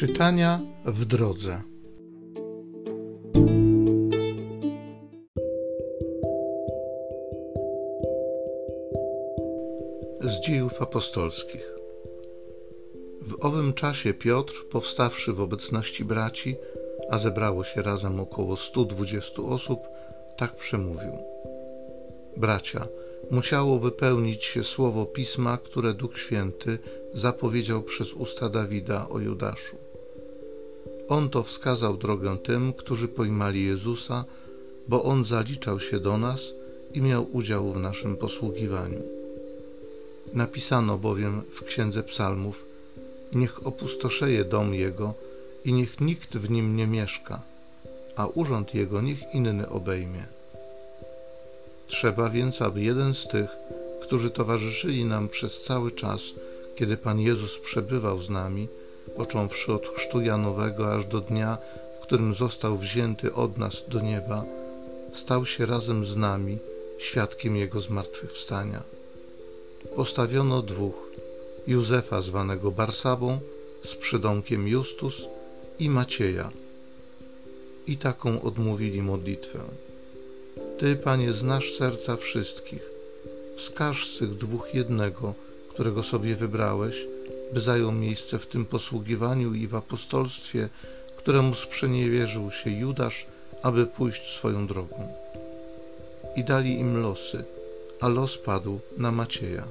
Czytania w drodze. Z dziejów apostolskich. W owym czasie Piotr, powstawszy w obecności braci, a zebrało się razem około 120 osób, tak przemówił: Bracia, musiało wypełnić się słowo pisma, które Duch Święty zapowiedział przez usta Dawida o Judaszu. On to wskazał drogę tym, którzy pojmali Jezusa, bo on zaliczał się do nas i miał udział w naszym posługiwaniu. Napisano bowiem w Księdze Psalmów: Niech opustoszeje dom jego i niech nikt w nim nie mieszka, a urząd jego niech inny obejmie. Trzeba więc, aby jeden z tych, którzy towarzyszyli nam przez cały czas, kiedy Pan Jezus przebywał z nami, począwszy od chrztu Janowego aż do dnia, w którym został wzięty od nas do nieba, stał się razem z nami świadkiem Jego zmartwychwstania. Postawiono dwóch, Józefa zwanego Barsabą z przydomkiem Justus i Macieja. I taką odmówili modlitwę. Ty, Panie, znasz serca wszystkich. Wskaż z tych dwóch jednego, którego sobie wybrałeś, by zajął miejsce w tym posługiwaniu i w apostolstwie, któremu sprzeniewierzył się Judasz, aby pójść swoją drogą. I dali im losy, a los padł na Macieja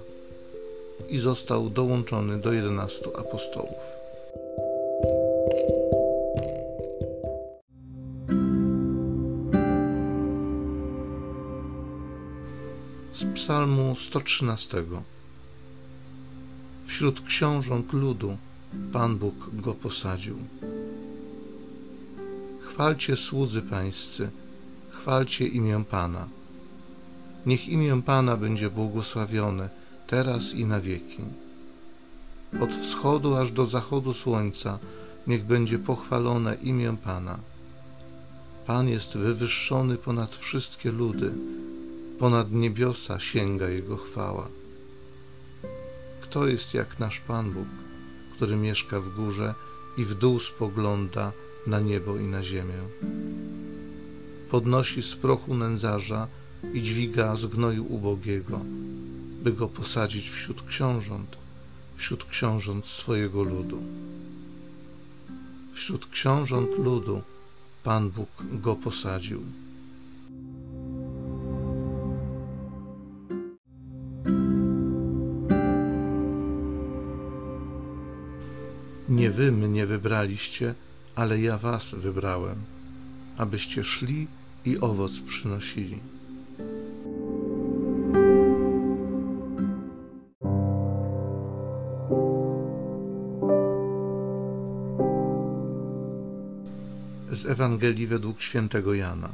i został dołączony do jedenastu apostołów. z Psalmu 113. Wśród książąt ludu Pan Bóg go posadził. Chwalcie słudzy pańscy, chwalcie imię Pana. Niech imię Pana będzie błogosławione teraz i na wieki. Od wschodu aż do zachodu słońca niech będzie pochwalone imię Pana. Pan jest wywyższony ponad wszystkie ludy Ponad niebiosa sięga Jego chwała. Kto jest jak nasz Pan Bóg, który mieszka w górze i w dół spogląda na niebo i na ziemię? Podnosi z prochu nędzarza i dźwiga z gnoju ubogiego, by go posadzić wśród książąt, wśród książąt swojego ludu. Wśród książąt ludu Pan Bóg go posadził. Nie wy mnie wybraliście, ale ja was wybrałem, abyście szli i owoc przynosili. Z Ewangelii według świętego Jana.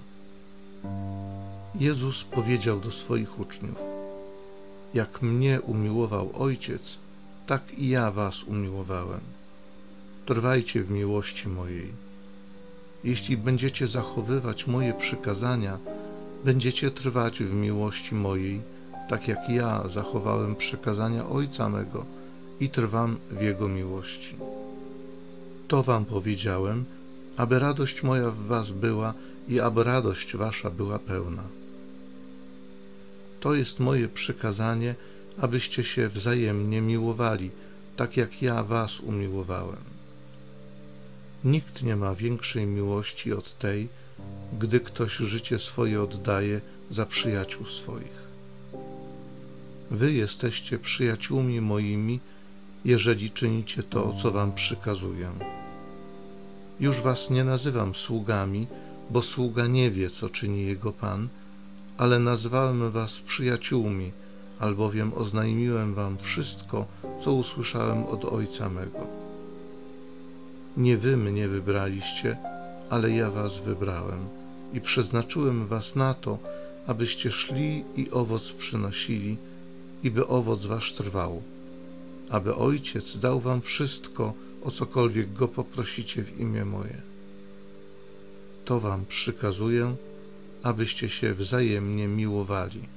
Jezus powiedział do swoich uczniów: Jak mnie umiłował Ojciec, tak i ja was umiłowałem trwajcie w miłości mojej. Jeśli będziecie zachowywać moje przykazania, będziecie trwać w miłości mojej, tak jak ja zachowałem przykazania Ojca mego i trwam w Jego miłości. To wam powiedziałem, aby radość moja w was była i aby radość wasza była pełna. To jest moje przykazanie, abyście się wzajemnie miłowali, tak jak ja was umiłowałem. Nikt nie ma większej miłości od tej, gdy ktoś życie swoje oddaje za przyjaciół swoich. Wy jesteście przyjaciółmi moimi, jeżeli czynicie to, co wam przykazuję. Już was nie nazywam sługami, bo sługa nie wie, co czyni jego pan, ale nazwałem was przyjaciółmi, albowiem oznajmiłem wam wszystko, co usłyszałem od Ojca mego. Nie wy mnie wybraliście, ale ja was wybrałem i przeznaczyłem was na to, abyście szli i owoc przynosili, i by owoc wasz trwał, aby Ojciec dał wam wszystko, o cokolwiek go poprosicie w imię moje. To wam przykazuję, abyście się wzajemnie miłowali.